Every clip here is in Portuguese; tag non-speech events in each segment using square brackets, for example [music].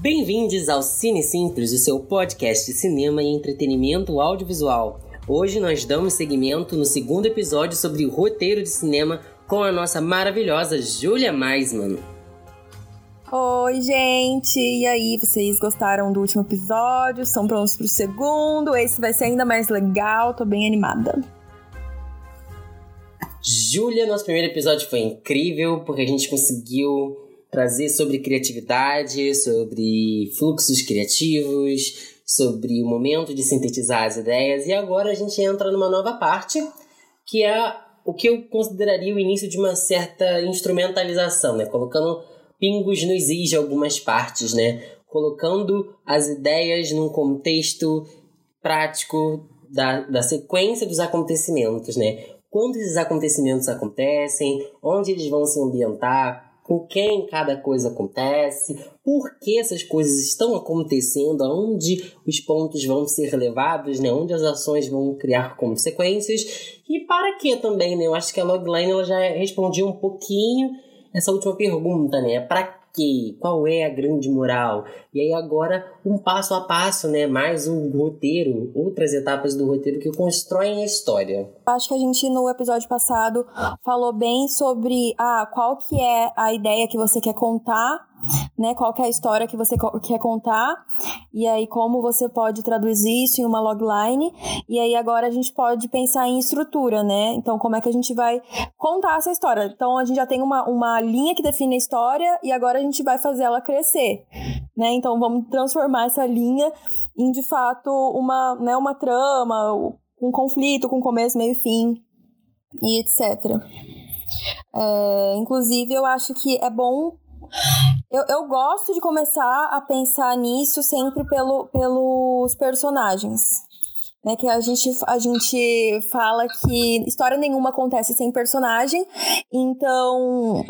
Bem-vindos ao Cine Simples, o seu podcast de cinema e entretenimento audiovisual. Hoje nós damos seguimento no segundo episódio sobre o roteiro de cinema com a nossa maravilhosa Julia Maisman. Oi, gente! E aí, vocês gostaram do último episódio? São prontos pro segundo? Esse vai ser ainda mais legal, tô bem animada. Júlia, nosso primeiro episódio foi incrível porque a gente conseguiu trazer sobre criatividade, sobre fluxos criativos, sobre o momento de sintetizar as ideias e agora a gente entra numa nova parte que é o que eu consideraria o início de uma certa instrumentalização, né? Colocando pingos nos is de algumas partes, né? Colocando as ideias num contexto prático da, da sequência dos acontecimentos, né? Quando esses acontecimentos acontecem, onde eles vão se ambientar, com quem cada coisa acontece, por que essas coisas estão acontecendo, aonde os pontos vão ser levados, né? onde as ações vão criar consequências e para que também, né? Eu acho que a logline ela já respondia um pouquinho essa última pergunta, né? Para quê? Qual é a grande moral? E aí agora um passo a passo, né? Mais um roteiro, outras etapas do roteiro que constroem a história. Acho que a gente no episódio passado falou bem sobre ah, qual que é a ideia que você quer contar né? Qual é a história que você quer contar e aí como você pode traduzir isso em uma logline e aí agora a gente pode pensar em estrutura, né? Então como é que a gente vai contar essa história? Então a gente já tem uma, uma linha que define a história e agora a gente vai fazer ela crescer, né? Então vamos transformar essa linha em de fato uma, né, uma trama, um conflito com começo, meio e fim e etc. É, inclusive, eu acho que é bom eu, eu gosto de começar a pensar nisso sempre pelo, pelos personagens. Né, que a gente, a gente fala que história nenhuma acontece sem personagem, então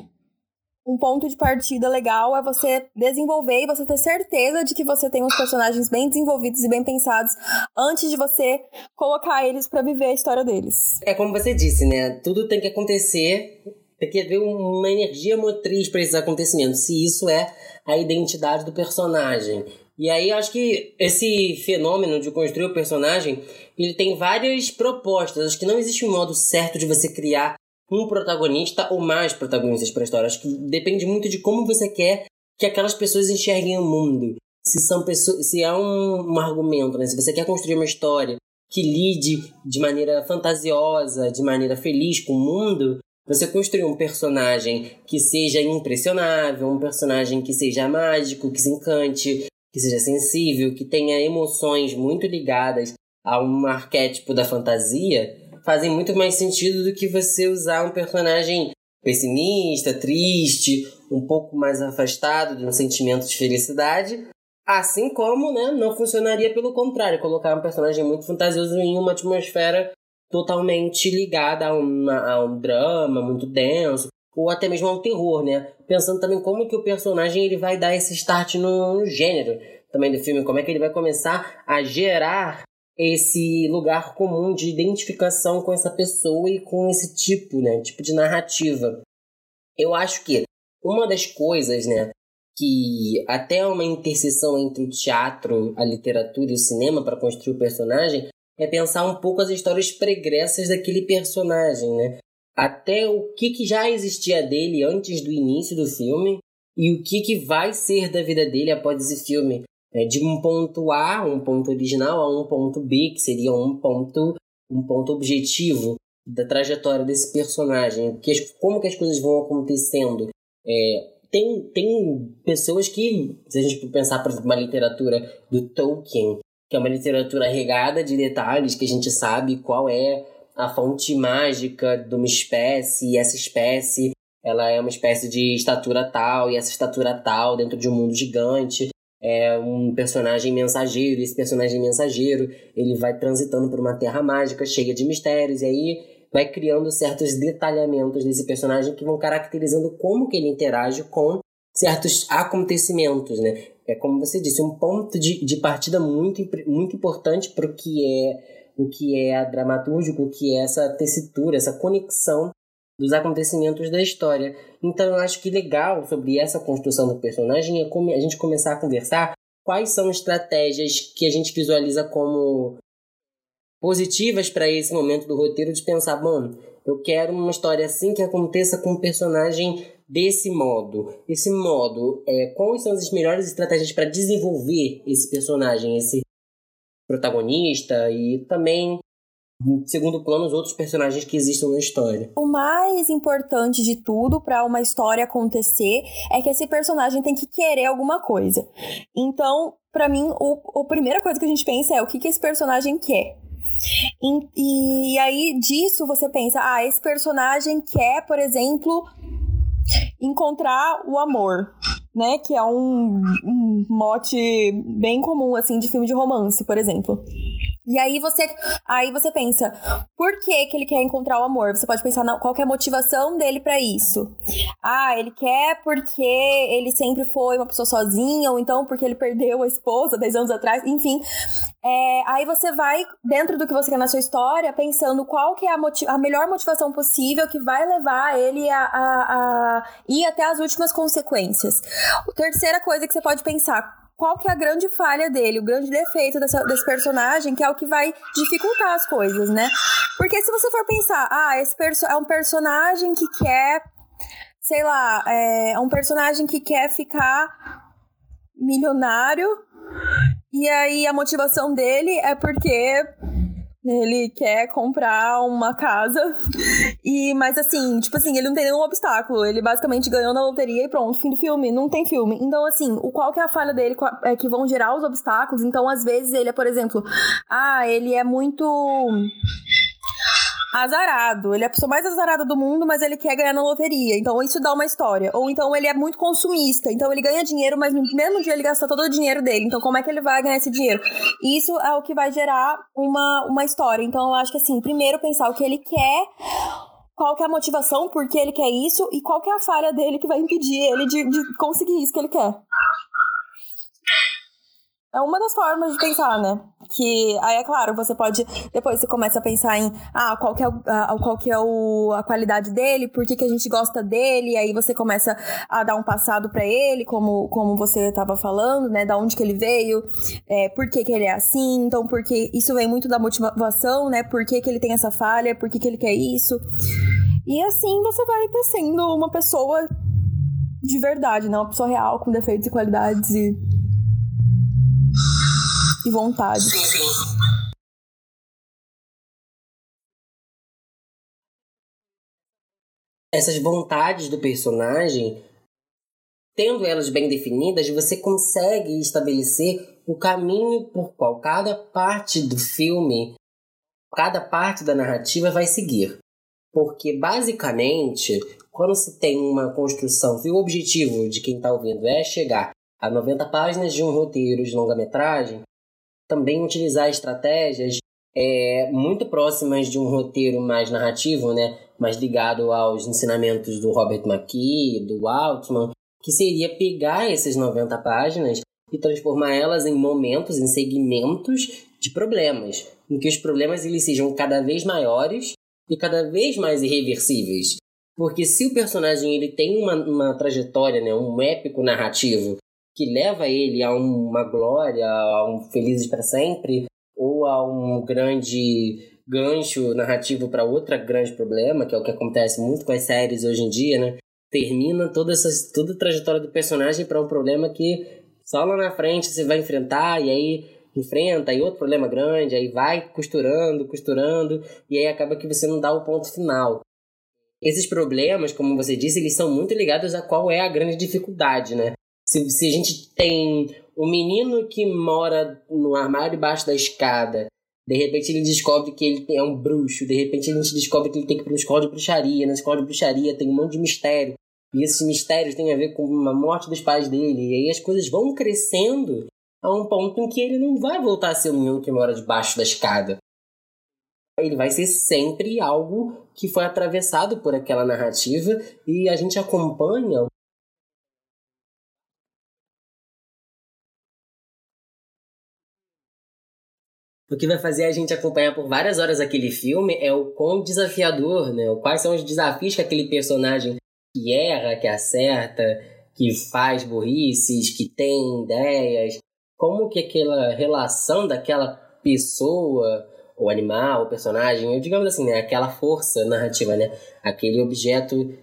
um ponto de partida legal é você desenvolver e você ter certeza de que você tem os personagens bem desenvolvidos e bem pensados antes de você colocar eles para viver a história deles. É como você disse, né? Tudo tem que acontecer tem que haver uma energia motriz para esses acontecimentos, se isso é a identidade do personagem. E aí acho que esse fenômeno de construir o personagem, ele tem várias propostas. Acho que não existe um modo certo de você criar um protagonista ou mais protagonistas para a história. Acho que depende muito de como você quer que aquelas pessoas enxerguem o mundo. Se são pessoas, se há um, um argumento, né? Se você quer construir uma história que lide de maneira fantasiosa, de maneira feliz com o mundo, você construir um personagem que seja impressionável, um personagem que seja mágico, que se encante, que seja sensível, que tenha emoções muito ligadas a um arquétipo da fantasia, fazem muito mais sentido do que você usar um personagem pessimista, triste, um pouco mais afastado de um sentimento de felicidade. Assim como, né, não funcionaria pelo contrário, colocar um personagem muito fantasioso em uma atmosfera totalmente ligada a, uma, a um drama muito denso, ou até mesmo ao terror, né? Pensando também como que o personagem ele vai dar esse start no, no gênero também do filme, como é que ele vai começar a gerar esse lugar comum de identificação com essa pessoa e com esse tipo, né, tipo de narrativa. Eu acho que uma das coisas, né, que até uma interseção entre o teatro, a literatura e o cinema para construir o personagem é pensar um pouco as histórias pregressas daquele personagem, né? Até o que, que já existia dele antes do início do filme e o que, que vai ser da vida dele após esse filme. É, de um ponto A, um ponto original, a um ponto B, que seria um ponto, um ponto objetivo da trajetória desse personagem. Que como que as coisas vão acontecendo. É, tem, tem pessoas que, se a gente pensar, por exemplo, uma literatura do Tolkien, que é uma literatura regada de detalhes que a gente sabe qual é a fonte mágica de uma espécie, e essa espécie ela é uma espécie de estatura tal, e essa estatura tal dentro de um mundo gigante é um personagem mensageiro, e esse personagem mensageiro ele vai transitando por uma terra mágica cheia de mistérios, e aí vai criando certos detalhamentos desse personagem que vão caracterizando como que ele interage com certos acontecimentos, né? É como você disse, um ponto de, de partida muito, muito importante para o que é o que é dramatúrgico, o que é essa tessitura, essa conexão dos acontecimentos da história. Então eu acho que legal sobre essa construção do personagem é a gente começar a conversar quais são estratégias que a gente visualiza como positivas para esse momento do roteiro de pensar, bom, eu quero uma história assim que aconteça com um personagem desse modo. Esse modo, é, quais são as melhores estratégias para desenvolver esse personagem, esse protagonista e também segundo plano os outros personagens que existem na história. O mais importante de tudo para uma história acontecer é que esse personagem tem que querer alguma coisa. Então, para mim, o, a primeira coisa que a gente pensa é o que, que esse personagem quer. E, e aí disso você pensa, ah, esse personagem quer, por exemplo, encontrar o amor, né? Que é um, um mote bem comum, assim, de filme de romance, por exemplo. E aí você, aí você pensa, por que, que ele quer encontrar o amor? Você pode pensar na, qual é a motivação dele para isso. Ah, ele quer porque ele sempre foi uma pessoa sozinha, ou então porque ele perdeu a esposa 10 anos atrás, enfim. É, aí você vai, dentro do que você quer na sua história, pensando qual que é a, a melhor motivação possível que vai levar ele a, a, a ir até as últimas consequências. A terceira coisa que você pode pensar, qual que é a grande falha dele, o grande defeito dessa, desse personagem, que é o que vai dificultar as coisas, né? Porque se você for pensar, ah, esse é um personagem que quer, sei lá, é um personagem que quer ficar milionário, e aí a motivação dele é porque ele quer comprar uma casa. [laughs] E, mas assim, tipo assim, ele não tem nenhum obstáculo. Ele basicamente ganhou na loteria e pronto, fim do filme. Não tem filme. Então, assim, o qual que é a falha dele é que vão gerar os obstáculos. Então, às vezes, ele é, por exemplo, ah, ele é muito azarado. Ele é a pessoa mais azarada do mundo, mas ele quer ganhar na loteria. Então isso dá uma história. Ou então ele é muito consumista. Então ele ganha dinheiro, mas no mesmo dia ele gasta todo o dinheiro dele. Então como é que ele vai ganhar esse dinheiro? Isso é o que vai gerar uma, uma história. Então eu acho que assim, primeiro pensar o que ele quer qual que é a motivação, por que ele quer isso e qual que é a falha dele que vai impedir ele de, de conseguir isso que ele quer. É uma das formas de pensar, né? Que aí é claro, você pode. Depois você começa a pensar em ah, qual que é, a, qual que é o, a qualidade dele, por que, que a gente gosta dele, aí você começa a dar um passado para ele, como, como você estava falando, né? Da onde que ele veio, é, por que, que ele é assim, então porque isso vem muito da motivação, né? Por que, que ele tem essa falha, por que, que ele quer isso. E assim você vai tecendo uma pessoa de verdade, né? Uma pessoa real, com defeitos e qualidades e e vontade. Sim, sim. Essas vontades do personagem, tendo elas bem definidas, você consegue estabelecer o caminho por qual cada parte do filme, cada parte da narrativa vai seguir. Porque, basicamente, quando se tem uma construção, se o objetivo de quem está ouvindo é chegar a 90 páginas de um roteiro de longa-metragem, também utilizar estratégias é, muito próximas de um roteiro mais narrativo, né? mais ligado aos ensinamentos do Robert McKee, do Altman, que seria pegar essas 90 páginas e transformar elas em momentos, em segmentos de problemas, em que os problemas eles sejam cada vez maiores e cada vez mais irreversíveis. Porque se o personagem ele tem uma, uma trajetória, né, um épico narrativo que leva ele a uma glória, a um felizes para sempre, ou a um grande gancho narrativo para outro grande problema, que é o que acontece muito com as séries hoje em dia, né? Termina toda essa toda a trajetória do personagem para um problema que só lá na frente você vai enfrentar e aí enfrenta e outro problema grande, aí vai costurando, costurando e aí acaba que você não dá o ponto final. Esses problemas, como você disse, eles são muito ligados a qual é a grande dificuldade, né? Se, se a gente tem um menino que mora no armário debaixo da escada, de repente ele descobre que ele é um bruxo, de repente gente descobre que ele tem que ir para uma escola de bruxaria, na escola de bruxaria tem um monte de mistério, e esses mistérios têm a ver com a morte dos pais dele, e aí as coisas vão crescendo a um ponto em que ele não vai voltar a ser o menino que mora debaixo da escada. Ele vai ser sempre algo que foi atravessado por aquela narrativa e a gente acompanha o que vai fazer a gente acompanhar por várias horas aquele filme é o quão desafiador, né? Quais são os desafios que aquele personagem que erra, que acerta, que faz burrices, que tem ideias, como que aquela relação daquela pessoa, o animal, o personagem, digamos assim, né? Aquela força narrativa, né? Aquele objeto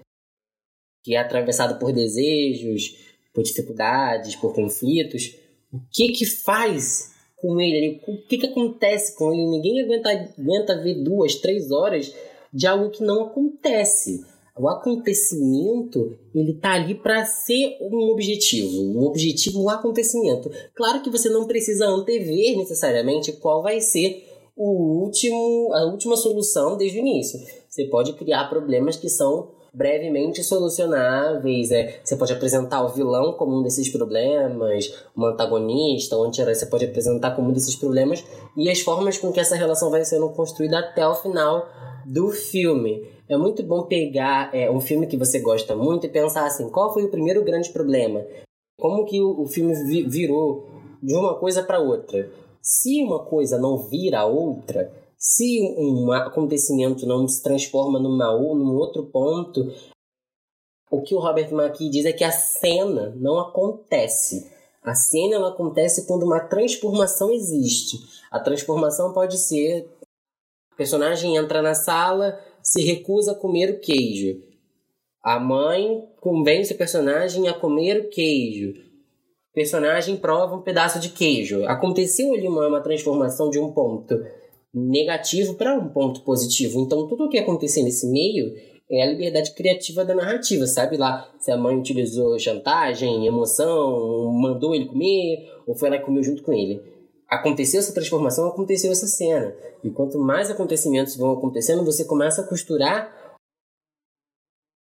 que é atravessado por desejos, por dificuldades, por conflitos, o que que faz com ele? O que que acontece com ele? Ninguém aguenta, aguenta ver duas, três horas de algo que não acontece. O acontecimento, ele tá ali para ser um objetivo, um objetivo, um acontecimento. Claro que você não precisa antever necessariamente qual vai ser o último, a última solução desde o início. Você pode criar problemas que são brevemente solucionáveis. É, você pode apresentar o vilão como um desses problemas, um antagonista, um anti-herói, você pode apresentar como um desses problemas e as formas com que essa relação vai sendo construída até o final do filme. É muito bom pegar é, um filme que você gosta muito e pensar assim, qual foi o primeiro grande problema? Como que o, filme vi virou de uma coisa para outra? Se uma coisa não vira outra, se um acontecimento não se transforma numa, num outro ponto, o que o Robert McKee diz é que a cena não acontece. A cena ela acontece quando uma transformação existe. A transformação pode ser o personagem entra na sala, se recusa a comer o queijo. A mãe convence o personagem a comer o queijo. Personagem prova um pedaço de queijo. Aconteceu ali uma, uma transformação de um ponto negativo para um ponto positivo. Então, tudo o que acontecer nesse meio é a liberdade criativa da narrativa, sabe? Lá, se a mãe utilizou chantagem, emoção, mandou ele comer, ou foi lá e comeu junto com ele. Aconteceu essa transformação, aconteceu essa cena. E quanto mais acontecimentos vão acontecendo, você começa a costurar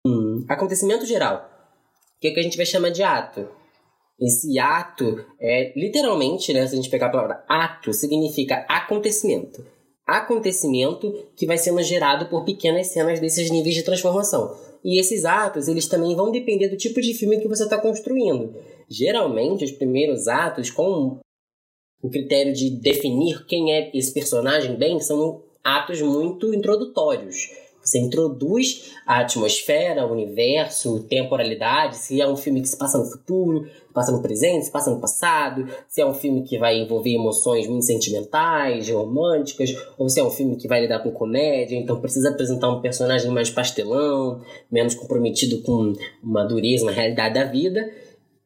um acontecimento geral. Que é que a gente vai chamar de ato. Esse ato é literalmente, né, se a gente pegar a palavra ato, significa acontecimento acontecimento que vai sendo gerado por pequenas cenas desses níveis de transformação. E esses atos, eles também vão depender do tipo de filme que você está construindo. Geralmente, os primeiros atos, com o critério de definir quem é esse personagem bem, são atos muito introdutórios. Você introduz a atmosfera, o universo, temporalidade, se é um filme que se passa no futuro, passa no presente, se passa no passado, se é um filme que vai envolver emoções muito sentimentais, românticas, ou se é um filme que vai lidar com comédia, então precisa apresentar um personagem mais pastelão, menos comprometido com uma dureza, uma realidade da vida.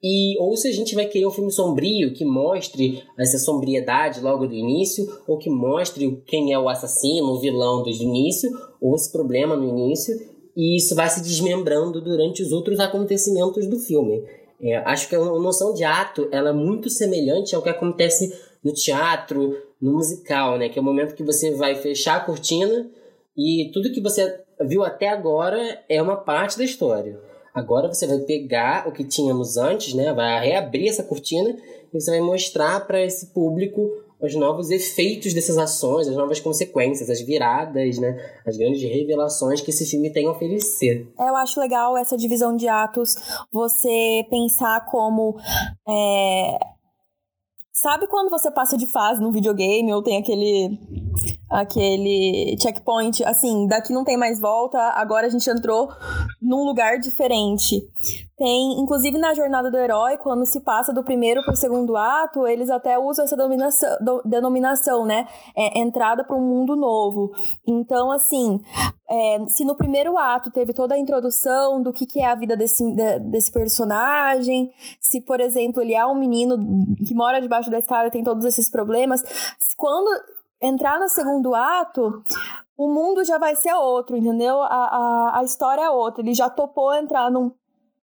E ou se a gente vai querer um filme sombrio que mostre essa sombriedade logo do início, ou que mostre quem é o assassino, o vilão desde o início, ou esse problema no início, e isso vai se desmembrando durante os outros acontecimentos do filme. É, acho que a noção de ato ela é muito semelhante ao que acontece no teatro, no musical, né? Que é o momento que você vai fechar a cortina e tudo que você viu até agora é uma parte da história. Agora você vai pegar o que tínhamos antes, né? Vai reabrir essa cortina e você vai mostrar para esse público os novos efeitos dessas ações, as novas consequências, as viradas, né? As grandes revelações que esse filme tem a oferecer. Eu acho legal essa divisão de atos, você pensar como. É... Sabe quando você passa de fase no videogame ou tem aquele aquele checkpoint, assim, daqui não tem mais volta, agora a gente entrou num lugar diferente. Tem, inclusive na jornada do herói, quando se passa do primeiro para o segundo ato, eles até usam essa denominação, né? É, entrada para um mundo novo. Então, assim, é, se no primeiro ato teve toda a introdução do que, que é a vida desse, de, desse personagem, se, por exemplo, ele é um menino que mora debaixo da escada e tem todos esses problemas, quando entrar no segundo ato, o mundo já vai ser outro, entendeu? A, a, a história é outra. Ele já topou entrar num,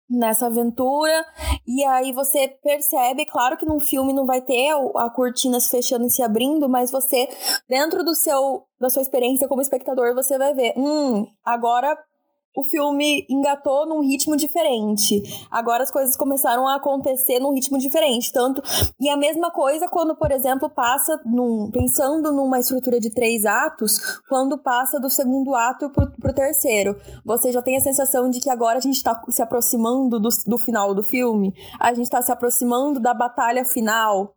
nessa aventura e aí você percebe, claro que num filme não vai ter a cortina se fechando e se abrindo, mas você dentro do seu da sua experiência como espectador, você vai ver, hum, agora o filme engatou num ritmo diferente. Agora as coisas começaram a acontecer num ritmo diferente. Tanto. E a mesma coisa quando, por exemplo, passa num, pensando numa estrutura de três atos, quando passa do segundo ato pro, pro terceiro. Você já tem a sensação de que agora a gente está se aproximando do, do final do filme. A gente está se aproximando da batalha final.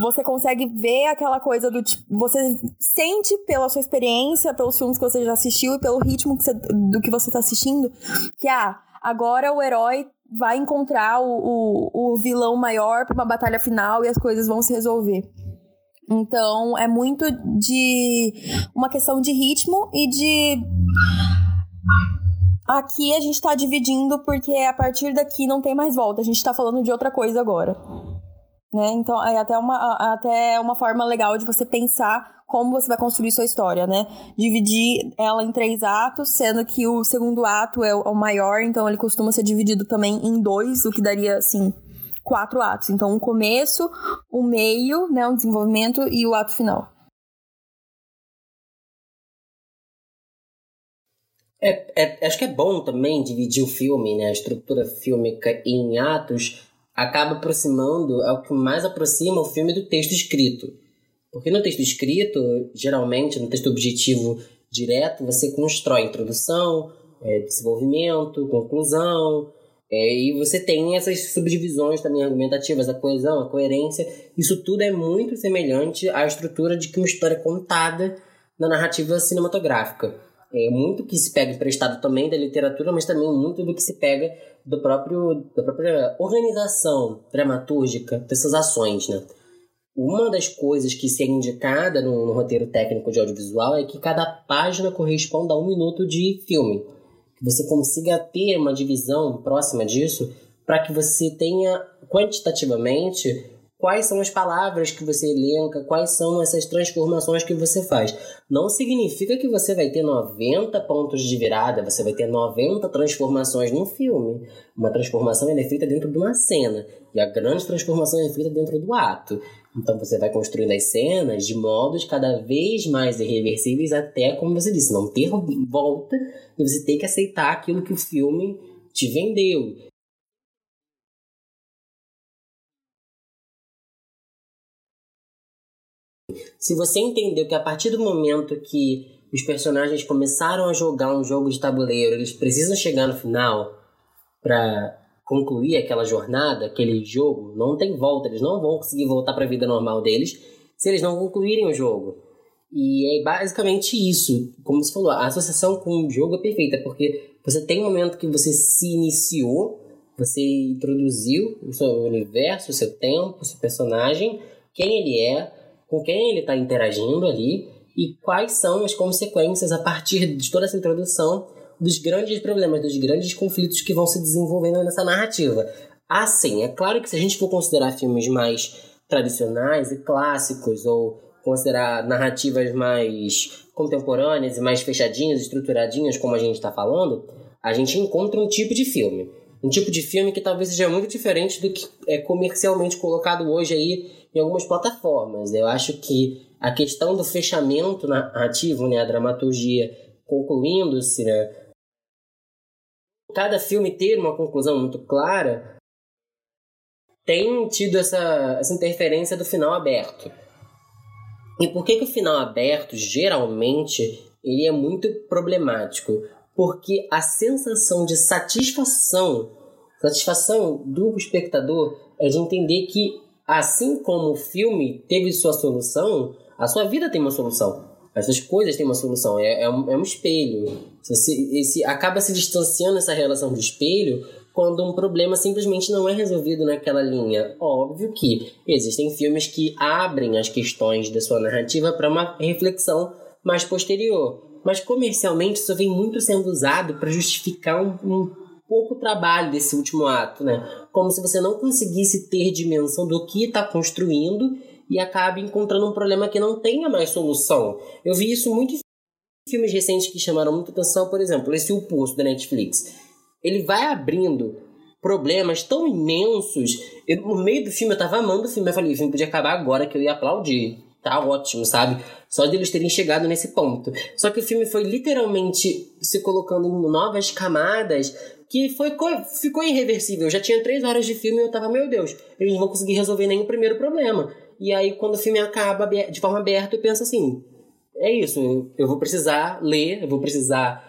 Você consegue ver aquela coisa do tipo. Você sente pela sua experiência, pelos filmes que você já assistiu e pelo ritmo que você, do que você tá assistindo, que ah, agora o herói vai encontrar o, o, o vilão maior para uma batalha final e as coisas vão se resolver. Então, é muito de uma questão de ritmo e de. Aqui a gente tá dividindo porque a partir daqui não tem mais volta. A gente tá falando de outra coisa agora. Né? Então, é até uma, até uma forma legal de você pensar como você vai construir sua história, né? Dividir ela em três atos, sendo que o segundo ato é o maior, então ele costuma ser dividido também em dois, o que daria, assim, quatro atos. Então, um começo, um meio, né, um desenvolvimento e o ato final. É, é, acho que é bom também dividir o filme, né, a estrutura fílmica em atos, acaba aproximando, é o que mais aproxima o filme do texto escrito. Porque no texto escrito, geralmente, no texto objetivo direto, você constrói introdução, é, desenvolvimento, conclusão, é, e você tem essas subdivisões também argumentativas, a coesão, a coerência. Isso tudo é muito semelhante à estrutura de que uma história é contada na narrativa cinematográfica. É muito que se pega emprestado também da literatura, mas também muito do que se pega do próprio, da própria organização dramatúrgica dessas ações, né? Uma das coisas que se é indicada no, no roteiro técnico de audiovisual é que cada página corresponda a um minuto de filme você consiga ter uma divisão próxima disso para que você tenha quantitativamente quais são as palavras que você elenca, quais são essas transformações que você faz. Não significa que você vai ter 90 pontos de virada, você vai ter 90 transformações num filme. Uma transformação é feita dentro de uma cena, e a grande transformação é feita dentro do ato. Então você vai construindo as cenas de modos cada vez mais irreversíveis até, como você disse, não ter volta e você ter que aceitar aquilo que o filme te vendeu. Se você entendeu que a partir do momento que os personagens começaram a jogar um jogo de tabuleiro, eles precisam chegar no final para concluir aquela jornada, aquele jogo, não tem volta, eles não vão conseguir voltar para a vida normal deles se eles não concluírem o jogo. E é basicamente isso, como você falou, a associação com o jogo é perfeita, porque você tem um momento que você se iniciou, você introduziu o seu universo, o seu tempo, o seu personagem, quem ele é, com quem ele está interagindo ali e quais são as consequências a partir de toda essa introdução dos grandes problemas, dos grandes conflitos que vão se desenvolvendo nessa narrativa. Assim, é claro que se a gente for considerar filmes mais tradicionais e clássicos ou considerar narrativas mais contemporâneas e mais fechadinhas, estruturadinhas, como a gente está falando, a gente encontra um tipo de filme. Um tipo de filme que talvez seja muito diferente do que é comercialmente colocado hoje aí em algumas plataformas. Eu acho que a questão do fechamento narrativo, né, a dramaturgia concluindo-se, né, cada filme ter uma conclusão muito clara, tem tido essa, essa interferência do final aberto. E por que, que o final aberto, geralmente, ele é muito problemático? Porque a sensação de satisfação, satisfação do espectador é de entender que assim como o filme teve sua solução, a sua vida tem uma solução. Essas coisas têm uma solução. É, é, um, é um espelho. Esse, acaba se distanciando essa relação de espelho quando um problema simplesmente não é resolvido naquela linha. Óbvio que existem filmes que abrem as questões da sua narrativa para uma reflexão mais posterior. Mas comercialmente isso vem muito sendo usado para justificar um, um pouco trabalho desse último ato, né? Como se você não conseguisse ter dimensão do que está construindo e acabe encontrando um problema que não tenha mais solução. Eu vi isso muito em filmes recentes que chamaram muita atenção, por exemplo, esse O Poço da Netflix. Ele vai abrindo problemas tão imensos. Eu, no meio do filme, eu tava amando o filme. Eu falei, o filme podia acabar agora que eu ia aplaudir. Tá ótimo, sabe? Só de eles terem chegado nesse ponto. Só que o filme foi literalmente se colocando em novas camadas que foi, ficou irreversível. Eu já tinha três horas de filme e eu tava, meu Deus, eles não vão conseguir resolver nenhum primeiro problema. E aí, quando o filme acaba de forma aberta, eu penso assim: é isso, eu vou precisar ler, eu vou precisar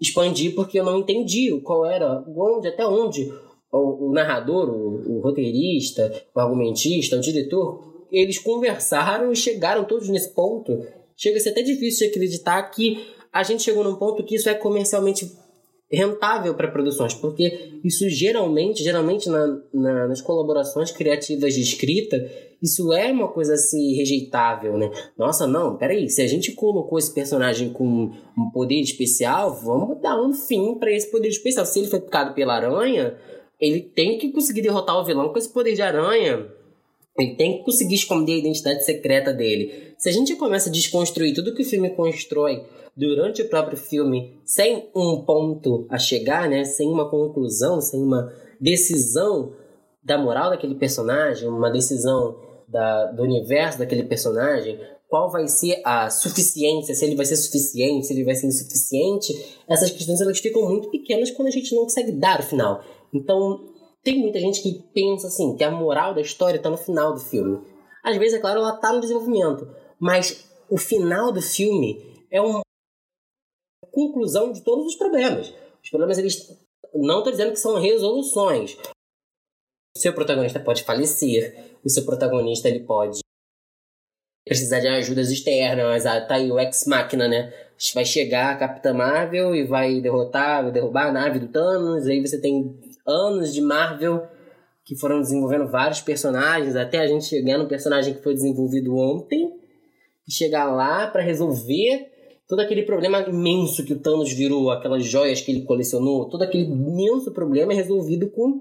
expandir, porque eu não entendi qual era, onde, até onde o, o narrador, o, o roteirista, o argumentista, o diretor, eles conversaram e chegaram todos nesse ponto. Chega a ser até difícil de acreditar que a gente chegou num ponto que isso é comercialmente rentável para produções, porque isso geralmente, geralmente na, na, nas colaborações criativas de escrita, isso é uma coisa assim rejeitável, né? Nossa, não, peraí, se a gente colocou esse personagem com um poder especial, vamos dar um fim para esse poder especial. Se ele foi picado pela aranha, ele tem que conseguir derrotar o vilão com esse poder de aranha. Ele tem que conseguir esconder a identidade secreta dele. Se a gente começa a desconstruir tudo que o filme constrói durante o próprio filme, sem um ponto a chegar, né? Sem uma conclusão, sem uma decisão da moral daquele personagem, uma decisão da, do universo daquele personagem, qual vai ser a suficiência, se ele vai ser suficiente, se ele vai ser insuficiente, essas questões elas ficam muito pequenas quando a gente não consegue dar o final. Então, tem muita gente que pensa assim, que a moral da história está no final do filme. Às vezes, é claro, ela está no desenvolvimento, mas o final do filme é uma conclusão de todos os problemas. Os problemas, eles não estou dizendo que são resoluções. O seu protagonista pode falecer, o seu protagonista ele pode precisar de ajudas externas, ah, tá aí o ex-máquina, né? Vai chegar a Capitã Marvel e vai derrotar, derrubar a nave do Thanos, aí você tem anos de Marvel que foram desenvolvendo vários personagens, até a gente chegar no personagem que foi desenvolvido ontem, e chegar lá para resolver todo aquele problema imenso que o Thanos virou, aquelas joias que ele colecionou, todo aquele imenso problema é resolvido com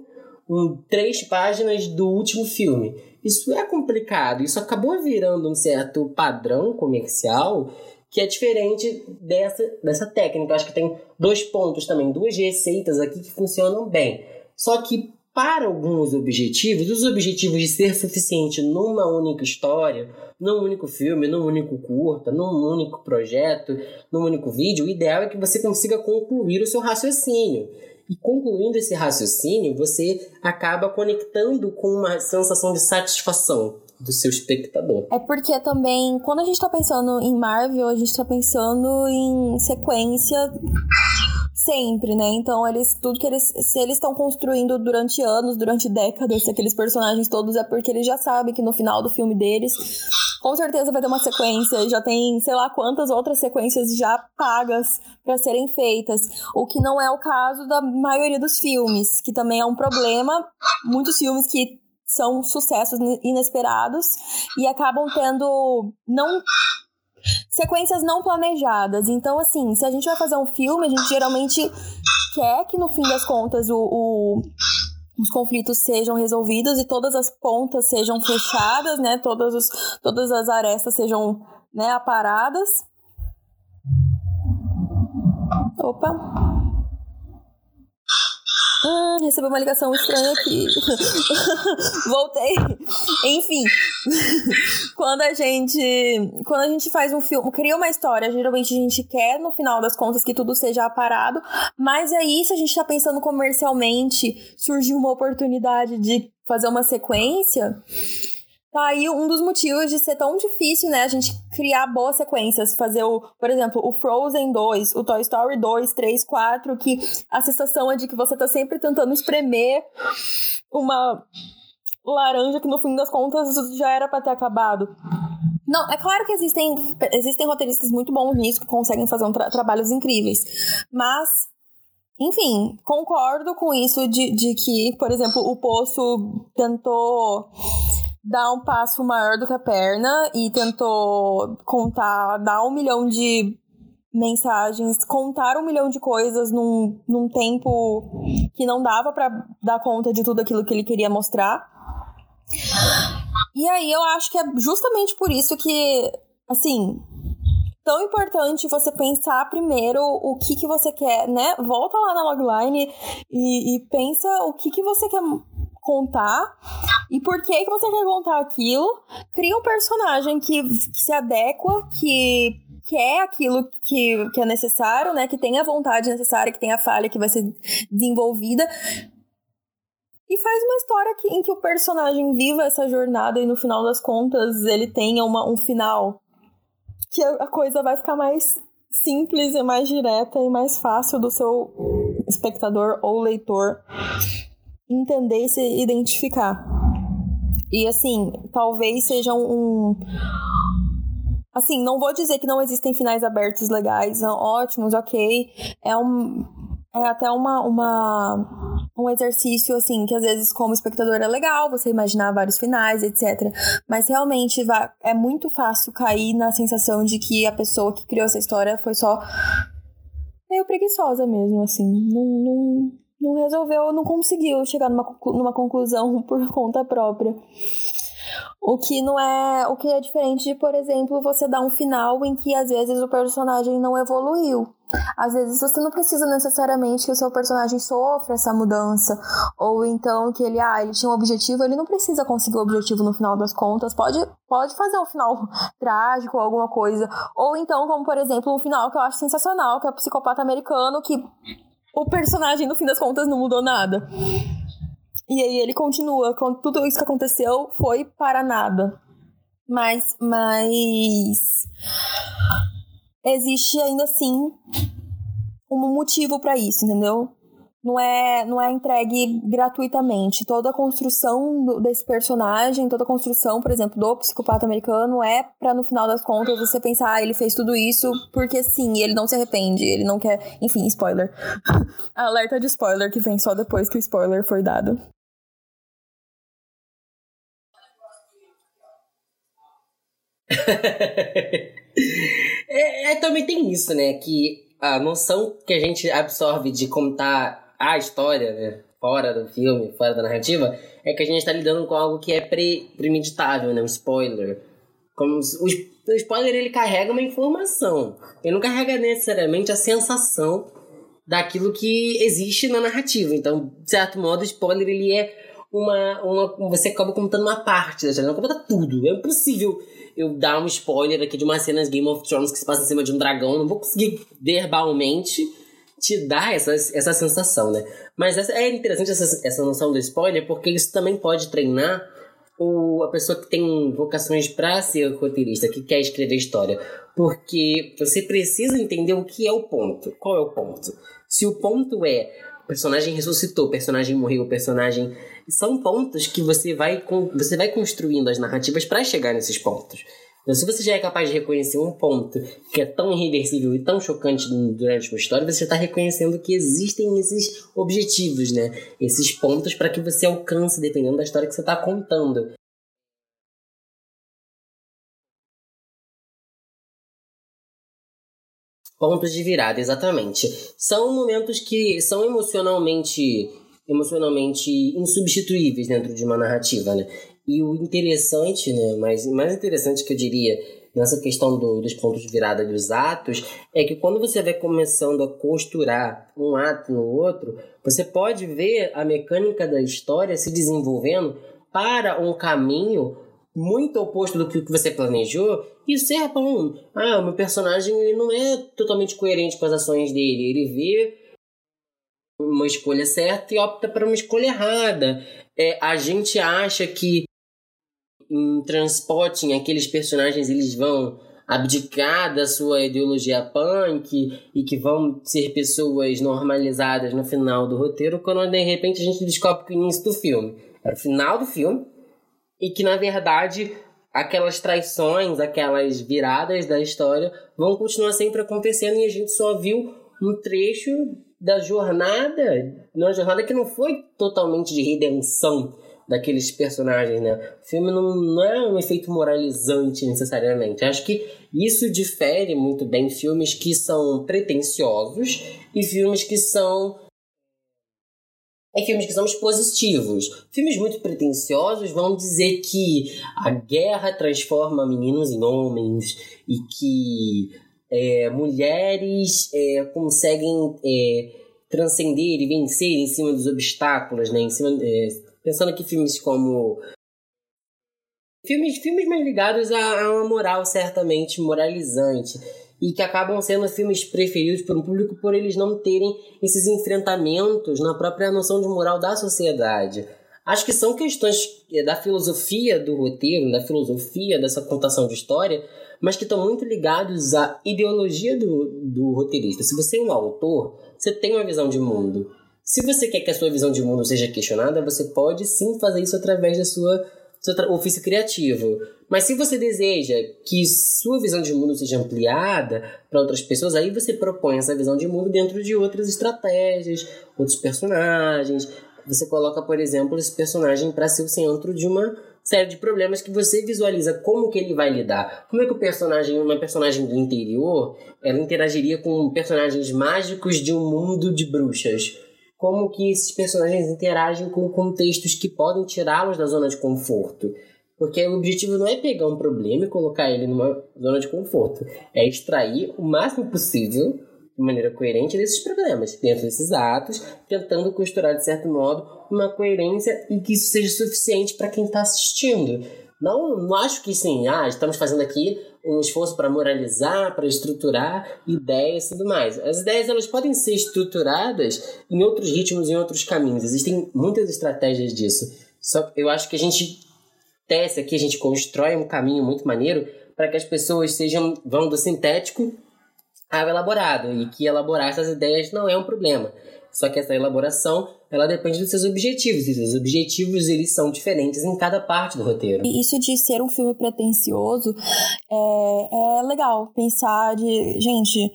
um, três páginas do último filme. Isso é complicado, isso acabou virando um certo padrão comercial que é diferente dessa, dessa técnica. Acho que tem dois pontos também, duas receitas aqui que funcionam bem. Só que para alguns objetivos, os objetivos de ser suficiente numa única história, num único filme, num único curta, num único projeto, num único vídeo, o ideal é que você consiga concluir o seu raciocínio. E concluindo esse raciocínio, você acaba conectando com uma sensação de satisfação do seu espectador. É porque também, quando a gente tá pensando em Marvel, a gente tá pensando em sequência sempre, né? Então, eles tudo que eles se eles estão construindo durante anos, durante décadas, aqueles personagens todos é porque eles já sabem que no final do filme deles, com certeza vai ter uma sequência, já tem, sei lá quantas outras sequências já pagas para serem feitas, o que não é o caso da maioria dos filmes, que também é um problema, muitos filmes que são sucessos inesperados e acabam tendo não sequências não planejadas. Então, assim, se a gente vai fazer um filme, a gente geralmente quer que no fim das contas o, o os conflitos sejam resolvidos e todas as pontas sejam fechadas, né? Todas, os, todas as arestas sejam né, aparadas. Opa! Hum, recebi uma ligação estranha aqui. [laughs] Voltei. Enfim, [laughs] quando a gente quando a gente faz um filme, cria uma história, geralmente a gente quer no final das contas que tudo seja aparado, mas aí se a gente tá pensando comercialmente, surgiu uma oportunidade de fazer uma sequência, Tá aí um dos motivos de ser tão difícil, né? A gente criar boas sequências. Fazer, o, por exemplo, o Frozen 2, o Toy Story 2, 3, 4, que a sensação é de que você tá sempre tentando espremer uma laranja que no fim das contas já era para ter acabado. Não, é claro que existem, existem roteiristas muito bons nisso que conseguem fazer um tra trabalhos incríveis. Mas enfim, concordo com isso de, de que, por exemplo, o Poço tentou dar um passo maior do que a perna e tentou contar, dar um milhão de mensagens, contar um milhão de coisas num, num tempo que não dava para dar conta de tudo aquilo que ele queria mostrar. E aí eu acho que é justamente por isso que, assim, tão importante você pensar primeiro o que que você quer, né? Volta lá na logline e, e pensa o que que você quer contar e por que, que você quer contar aquilo. Cria um personagem que, que se adequa, que que é aquilo que, que é necessário, né? Que tem a vontade necessária, que tem a falha que vai ser desenvolvida. E faz uma história que, em que o personagem viva essa jornada e no final das contas ele tenha uma, um final. Que a coisa vai ficar mais simples e mais direta e mais fácil do seu espectador ou leitor entender e se identificar. E assim, talvez seja um. Assim, não vou dizer que não existem finais abertos legais, ótimos, ok. É um. É até uma, uma, um exercício, assim, que às vezes, como espectador, é legal você imaginar vários finais, etc. Mas realmente é muito fácil cair na sensação de que a pessoa que criou essa história foi só meio preguiçosa mesmo, assim. Não, não, não resolveu, não conseguiu chegar numa, numa conclusão [laughs] por conta própria. O que não é. O que é diferente de, por exemplo, você dar um final em que às vezes o personagem não evoluiu. Às vezes você não precisa necessariamente que o seu personagem sofra essa mudança. Ou então que ele, ah, ele tinha um objetivo, ele não precisa conseguir o objetivo no final das contas. Pode, pode fazer um final [laughs] trágico ou alguma coisa. Ou então, como por exemplo, um final que eu acho sensacional, que é o psicopata americano, que o personagem, no fim das contas, não mudou nada. E aí ele continua, tudo isso que aconteceu foi para nada. Mas, mas existe ainda assim um motivo para isso, entendeu? Não é, não é entregue gratuitamente. Toda a construção do, desse personagem, toda a construção, por exemplo, do psicopata americano é para no final das contas você pensar, ah, ele fez tudo isso porque sim, ele não se arrepende, ele não quer, enfim, spoiler. [laughs] Alerta de spoiler que vem só depois que o spoiler foi dado. [laughs] é, é, também tem isso, né? Que a noção que a gente absorve de contar a história, né? Fora do filme, fora da narrativa, é que a gente está lidando com algo que é pre premeditável, né? Um spoiler. Como o, o spoiler ele carrega uma informação. Ele não carrega necessariamente a sensação daquilo que existe na narrativa. Então, de certo modo, o spoiler ele é uma, uma. Você acaba contando uma parte da história, não conta tudo. É impossível eu dar um spoiler aqui de uma cena de Game of Thrones que se passa em cima de um dragão. Não vou conseguir verbalmente te dá essa, essa sensação, né? Mas essa, é interessante essa, essa noção do spoiler, porque isso também pode treinar o, a pessoa que tem vocações para ser roteirista, que quer escrever história. Porque você precisa entender o que é o ponto. Qual é o ponto? Se o ponto é personagem ressuscitou, personagem morreu, personagem. São pontos que você vai, você vai construindo as narrativas para chegar nesses pontos. Então, se você já é capaz de reconhecer um ponto que é tão irreversível e tão chocante durante uma história, você já está reconhecendo que existem esses objetivos, né? Esses pontos para que você alcance, dependendo da história que você está contando. Pontos de virada, exatamente. São momentos que são emocionalmente emocionalmente insubstituíveis dentro de uma narrativa, né? E o interessante, né, mais, mais interessante que eu diria nessa questão do, dos pontos de virada dos atos é que quando você vai começando a costurar um ato no outro, você pode ver a mecânica da história se desenvolvendo para um caminho muito oposto do que você planejou, isso é bom. Ah, o meu personagem ele não é totalmente coerente com as ações dele. Ele vê uma escolha certa e opta para uma escolha errada. É, a gente acha que em Transporting, aqueles personagens eles vão abdicar da sua ideologia punk e que vão ser pessoas normalizadas no final do roteiro, quando de repente a gente descobre que o início do filme era o final do filme e que na verdade aquelas traições, aquelas viradas da história vão continuar sempre acontecendo e a gente só viu um trecho da jornada, uma jornada que não foi totalmente de redenção daqueles personagens, né? O filme não, não é um efeito moralizante necessariamente. Acho que isso difere muito bem filmes que são pretensiosos e filmes que são é filmes que são expositivos. Filmes muito pretensiosos vão dizer que a guerra transforma meninos em homens e que é, mulheres é, conseguem é, transcender e vencer em cima dos obstáculos, né? Em cima, é, Pensando que filmes como. Filmes, filmes mais ligados a, a uma moral certamente moralizante e que acabam sendo filmes preferidos por um público por eles não terem esses enfrentamentos na própria noção de moral da sociedade. Acho que são questões da filosofia do roteiro, da filosofia dessa contação de história, mas que estão muito ligados à ideologia do, do roteirista. Se você é um autor, você tem uma visão de mundo. Se você quer que a sua visão de mundo seja questionada, você pode sim fazer isso através da sua seu ofício criativo. Mas se você deseja que sua visão de mundo seja ampliada para outras pessoas, aí você propõe essa visão de mundo dentro de outras estratégias, outros personagens. Você coloca, por exemplo, esse personagem para ser o centro de uma série de problemas que você visualiza como que ele vai lidar. Como é que o personagem, uma personagem do interior, ela interagiria com personagens mágicos de um mundo de bruxas? Como que esses personagens interagem com contextos que podem tirá-los da zona de conforto? Porque o objetivo não é pegar um problema e colocar ele numa zona de conforto. É extrair o máximo possível de maneira coerente desses problemas, dentro desses atos, tentando costurar, de certo modo, uma coerência e que isso seja suficiente para quem está assistindo. Não, não acho que sim, ah, estamos fazendo aqui um esforço para moralizar, para estruturar ideias e tudo mais. As ideias elas podem ser estruturadas em outros ritmos, em outros caminhos. Existem muitas estratégias disso. Só eu acho que a gente tece aqui, a gente constrói um caminho muito maneiro para que as pessoas sejam vão do sintético ao elaborado e que elaborar essas ideias não é um problema. Só que essa elaboração, ela depende dos seus objetivos. E os objetivos, eles são diferentes em cada parte do roteiro. E isso de ser um filme pretencioso é, é legal. Pensar de... Gente,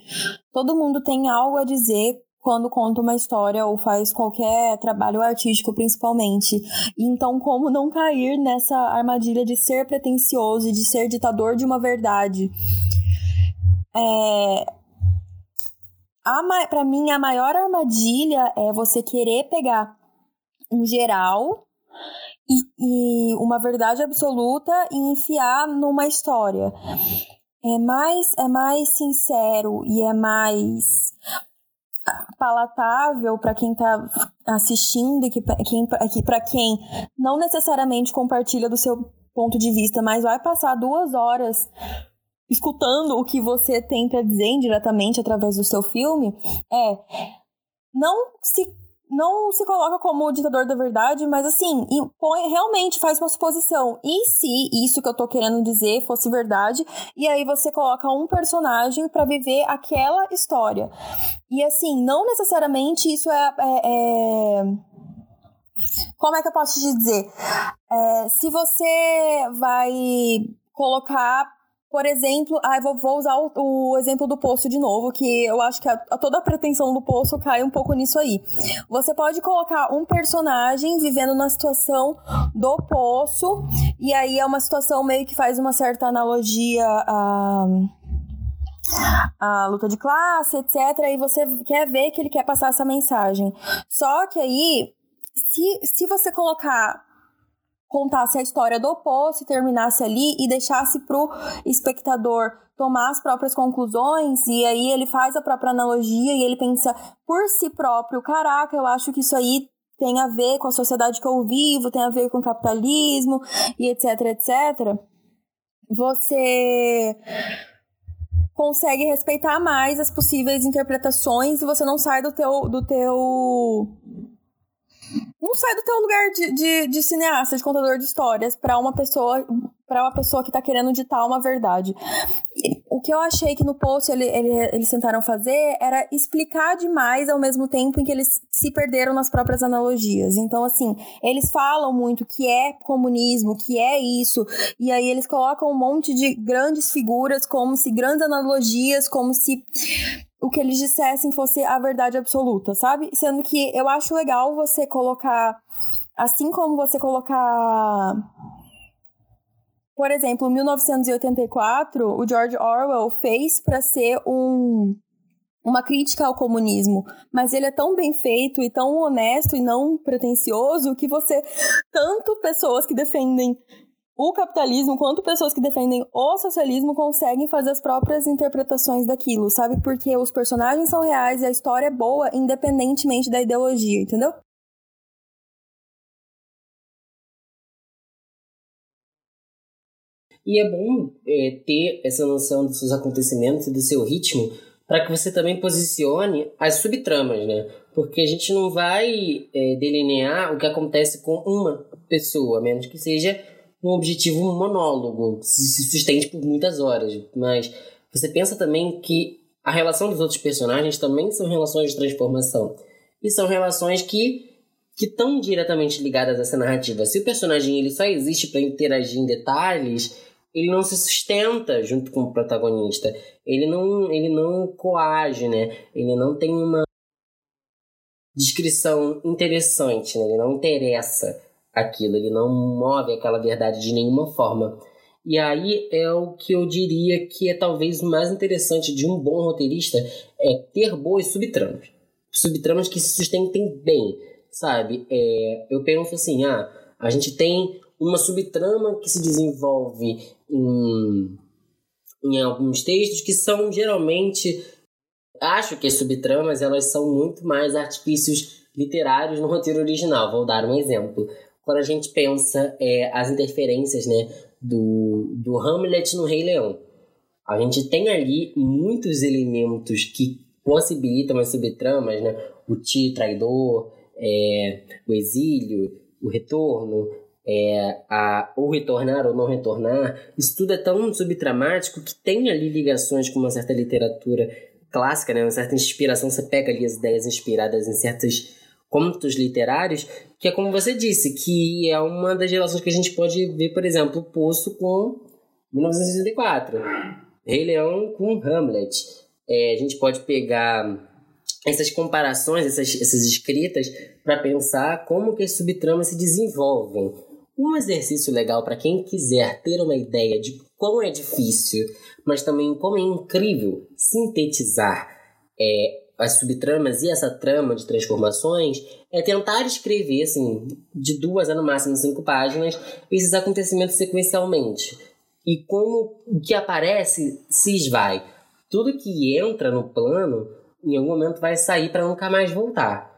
todo mundo tem algo a dizer quando conta uma história ou faz qualquer trabalho artístico, principalmente. Então, como não cair nessa armadilha de ser pretencioso e de ser ditador de uma verdade? É, para mim, a maior armadilha é você querer pegar um geral e, e uma verdade absoluta e enfiar numa história. É mais, é mais sincero e é mais palatável para quem está assistindo e que, quem, que para quem não necessariamente compartilha do seu ponto de vista, mas vai passar duas horas escutando o que você tem para dizer indiretamente através do seu filme, é não se não se coloca como o ditador da verdade, mas assim, põe, realmente faz uma suposição. E se isso que eu tô querendo dizer fosse verdade? E aí você coloca um personagem para viver aquela história. E assim, não necessariamente isso é, é, é... como é que eu posso te dizer? É, se você vai colocar por exemplo, ah, vou, vou usar o, o, exemplo do poço de novo, que eu acho que a, a, toda a pretensão do poço cai um pouco nisso aí. Você pode colocar um personagem vivendo na situação do poço, e aí é uma situação meio que faz uma certa analogia a a luta de classe, etc. E você quer ver que ele quer passar essa mensagem. Só que aí, se, se você colocar contasse a história do oposto e terminasse ali e deixasse pro espectador tomar as próprias conclusões e aí ele faz a própria analogia e ele pensa por si próprio, caraca, eu acho que isso aí tem a ver com a sociedade que eu vivo, tem a ver com o capitalismo e etc, etc. Você consegue respeitar mais as possíveis interpretações e você não sai do teu do teu não sai do teu lugar de, de, de cineasta, de contador de histórias, para uma pessoa para uma pessoa que está querendo ditar uma verdade. E o que eu achei que no post ele, ele, eles tentaram fazer era explicar demais ao mesmo tempo em que eles se perderam nas próprias analogias. Então, assim, eles falam muito que é comunismo, que é isso, e aí eles colocam um monte de grandes figuras, como se grandes analogias, como se o que eles dissessem fosse a verdade absoluta, sabe? Sendo que eu acho legal você colocar, assim como você colocar. Por exemplo, 1984, o George Orwell fez para ser um, uma crítica ao comunismo, mas ele é tão bem feito e tão honesto e não pretensioso que você tanto pessoas que defendem o capitalismo quanto pessoas que defendem o socialismo conseguem fazer as próprias interpretações daquilo, sabe? Porque os personagens são reais e a história é boa, independentemente da ideologia, entendeu? E é bom é, ter essa noção dos seus acontecimentos e do seu ritmo para que você também posicione as subtramas, né? Porque a gente não vai é, delinear o que acontece com uma pessoa, a menos que seja um objetivo monólogo, que se sustente por muitas horas. Mas você pensa também que a relação dos outros personagens também são relações de transformação. e são relações que que estão diretamente ligadas a essa narrativa. Se o personagem ele só existe para interagir em detalhes, ele não se sustenta junto com o protagonista. Ele não, ele não coage, né? Ele não tem uma descrição interessante, né? Ele não interessa aquilo, ele não move aquela verdade de nenhuma forma. E aí é o que eu diria que é talvez o mais interessante de um bom roteirista é ter boas subtramas. Subtramas que se sustentem bem, sabe? É, eu penso assim, ah, a gente tem uma subtrama que se desenvolve em, em alguns textos que são geralmente acho que as subtramas elas são muito mais artifícios literários no roteiro original. Vou dar um exemplo. Quando a gente pensa é, as interferências né, do, do Hamlet no Rei Leão, a gente tem ali muitos elementos que possibilitam as subtramas, né? O tio traidor, é, o exílio, o retorno, é, a, ou retornar ou não retornar, isso tudo é tão subtramático que tem ali ligações com uma certa literatura clássica, né? uma certa inspiração, você pega ali as ideias inspiradas em certos contos literários, que é como você disse, que é uma das relações que a gente pode ver, por exemplo, Poço com 1964, Rei Leão com Hamlet. É, a gente pode pegar essas comparações, essas, essas escritas, para pensar como que as subtramas se desenvolvem. Um exercício legal para quem quiser ter uma ideia de quão é difícil, mas também como é incrível sintetizar é, as subtramas e essa trama de transformações é tentar escrever, assim, de duas a no máximo cinco páginas, esses acontecimentos sequencialmente. E como o que aparece se esvai. Tudo que entra no plano em algum momento vai sair para nunca mais voltar.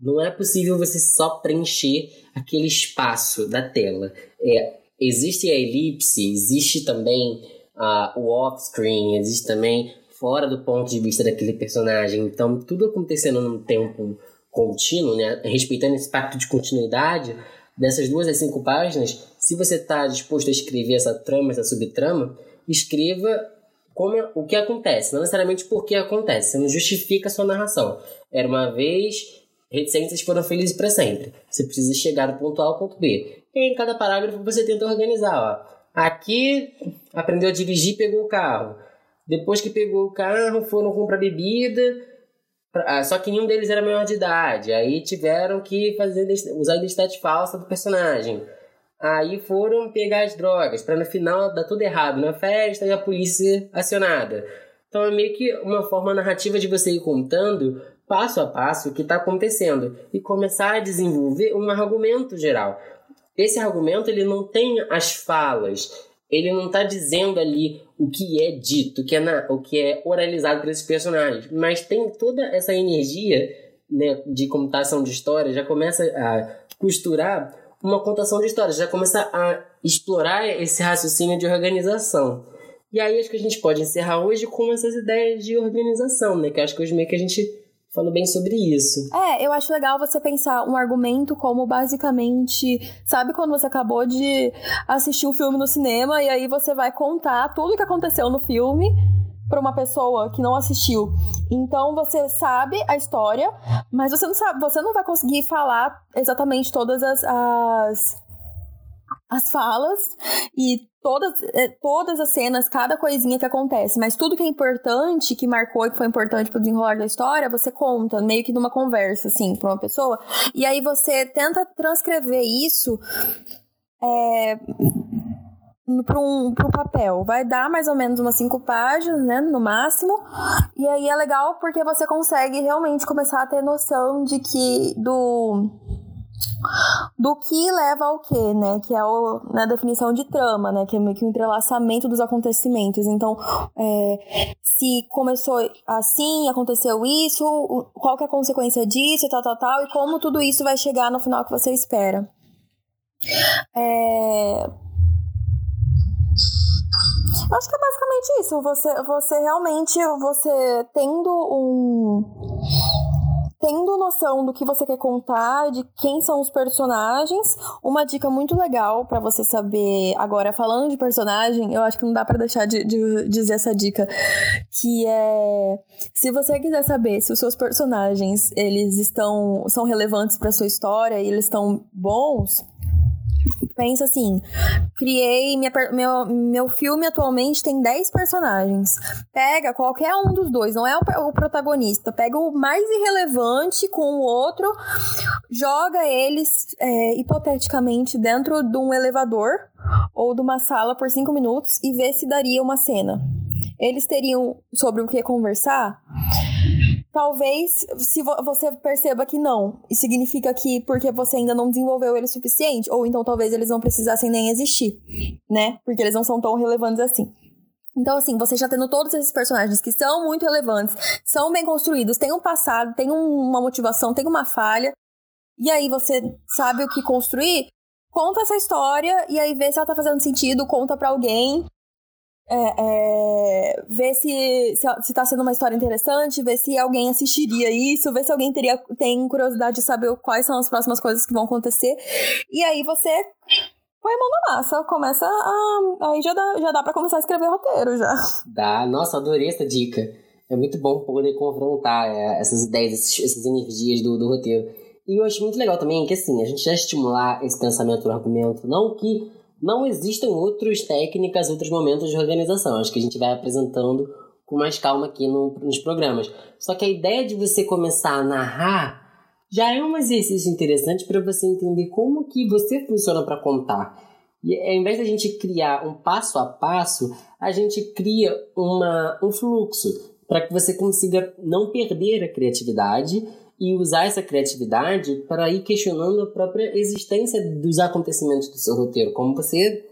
Não é possível você só preencher aquele espaço da tela. É, existe a elipse, existe também uh, o off-screen, existe também fora do ponto de vista daquele personagem. Então, tudo acontecendo num tempo contínuo, né, respeitando esse pacto de continuidade dessas duas a cinco páginas, se você está disposto a escrever essa trama, essa subtrama, escreva como é, o que acontece, não necessariamente por que acontece. Você não justifica a sua narração. Era uma vez, reticências foram felizes para sempre. Você precisa chegar do ponto A ao ponto B. E em cada parágrafo você tenta organizar. Ó. Aqui aprendeu a dirigir pegou o carro. Depois que pegou o carro, foram comprar bebida. Ah, só que nenhum deles era maior de idade. Aí tiveram que fazer usar a identidade falsa do personagem. Aí foram pegar as drogas, para no final dar tudo errado na festa e a polícia acionada. Então é meio que uma forma narrativa de você ir contando passo a passo o que está acontecendo e começar a desenvolver um argumento geral. Esse argumento ele não tem as falas, ele não está dizendo ali o que é dito, o que é, na, o que é oralizado por esses personagens, mas tem toda essa energia né, de computação de história, já começa a costurar uma contação de histórias, já começa a explorar esse raciocínio de organização. E aí acho que a gente pode encerrar hoje com essas ideias de organização, né? Que acho que hoje meio que a gente falou bem sobre isso. É, eu acho legal você pensar um argumento como basicamente, sabe quando você acabou de assistir um filme no cinema e aí você vai contar tudo o que aconteceu no filme para uma pessoa que não assistiu. Então você sabe a história, mas você não sabe, você não vai conseguir falar exatamente todas as, as, as falas e todas, é, todas as cenas, cada coisinha que acontece, mas tudo que é importante, que marcou e que foi importante pro desenrolar da história, você conta, meio que numa conversa, assim, pra uma pessoa. E aí você tenta transcrever isso. É, para um, um papel. Vai dar mais ou menos umas cinco páginas, né, no máximo. E aí é legal porque você consegue realmente começar a ter noção de que do do que leva ao que, né? Que é o, na definição de trama, né? Que é meio que o um entrelaçamento dos acontecimentos. Então, é, se começou assim, aconteceu isso, qual que é a consequência disso, tal, tal, tal, e como tudo isso vai chegar no final que você espera. É, Acho que é basicamente isso. Você, você realmente, você tendo um tendo noção do que você quer contar, de quem são os personagens, uma dica muito legal para você saber. Agora, falando de personagem, eu acho que não dá para deixar de, de, dizer essa dica, que é se você quiser saber se os seus personagens eles estão são relevantes para sua história e eles estão bons, pensa assim: criei minha, meu, meu filme atualmente tem 10 personagens. Pega qualquer um dos dois, não é o, o protagonista. Pega o mais irrelevante com o outro, joga eles é, hipoteticamente dentro de um elevador ou de uma sala por 5 minutos e vê se daria uma cena. Eles teriam sobre o que conversar? Talvez, se você perceba que não, e significa que porque você ainda não desenvolveu ele o suficiente, ou então talvez eles não precisassem nem existir, né? Porque eles não são tão relevantes assim. Então, assim, você já tendo todos esses personagens que são muito relevantes, são bem construídos, tem um passado, tem uma motivação, tem uma falha, e aí você sabe o que construir, conta essa história e aí vê se ela tá fazendo sentido, conta para alguém é, é, ver se, se, se tá sendo uma história interessante, ver se alguém assistiria isso, ver se alguém teria, tem curiosidade de saber quais são as próximas coisas que vão acontecer. E aí você põe a mão na massa, começa a. Aí já dá, já dá pra começar a escrever roteiro já. Dá, nossa, adorei essa dica. É muito bom poder confrontar é, essas ideias, esses, essas energias do, do roteiro. E eu acho muito legal também que assim, a gente já estimular esse pensamento do argumento, não que não existem outras técnicas, outros momentos de organização. Acho que a gente vai apresentando com mais calma aqui no, nos programas. Só que a ideia de você começar a narrar já é um exercício interessante para você entender como que você funciona para contar. E ao invés da gente criar um passo a passo, a gente cria uma, um fluxo para que você consiga não perder a criatividade e usar essa criatividade para ir questionando a própria existência dos acontecimentos do seu roteiro. Como você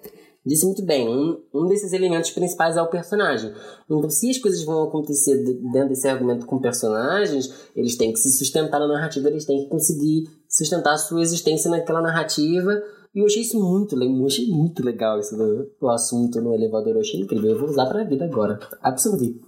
disse muito bem, um, um desses elementos principais é o personagem. Então, se as coisas vão acontecer dentro desse argumento com personagens, eles têm que se sustentar na narrativa, eles têm que conseguir sustentar a sua existência naquela narrativa. E eu achei isso muito eu achei muito legal isso do, do assunto no elevador, eu achei incrível, eu vou usar pra vida agora. Absorvi.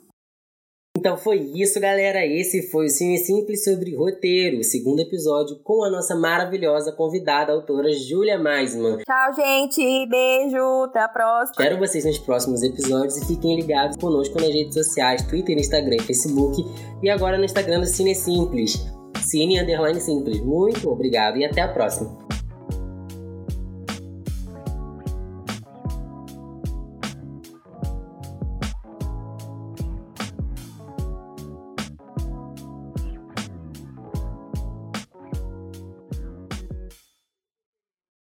Então foi isso, galera. Esse foi o Cine Simples sobre roteiro, o segundo episódio com a nossa maravilhosa convidada, a autora Júlia Maisman. Tchau, gente. Beijo. Até a próxima. Espero vocês nos próximos episódios e fiquem ligados conosco nas redes sociais, Twitter, Instagram Facebook. E agora no Instagram do Cine Simples. Cine Underline Simples. Muito obrigado e até a próxima.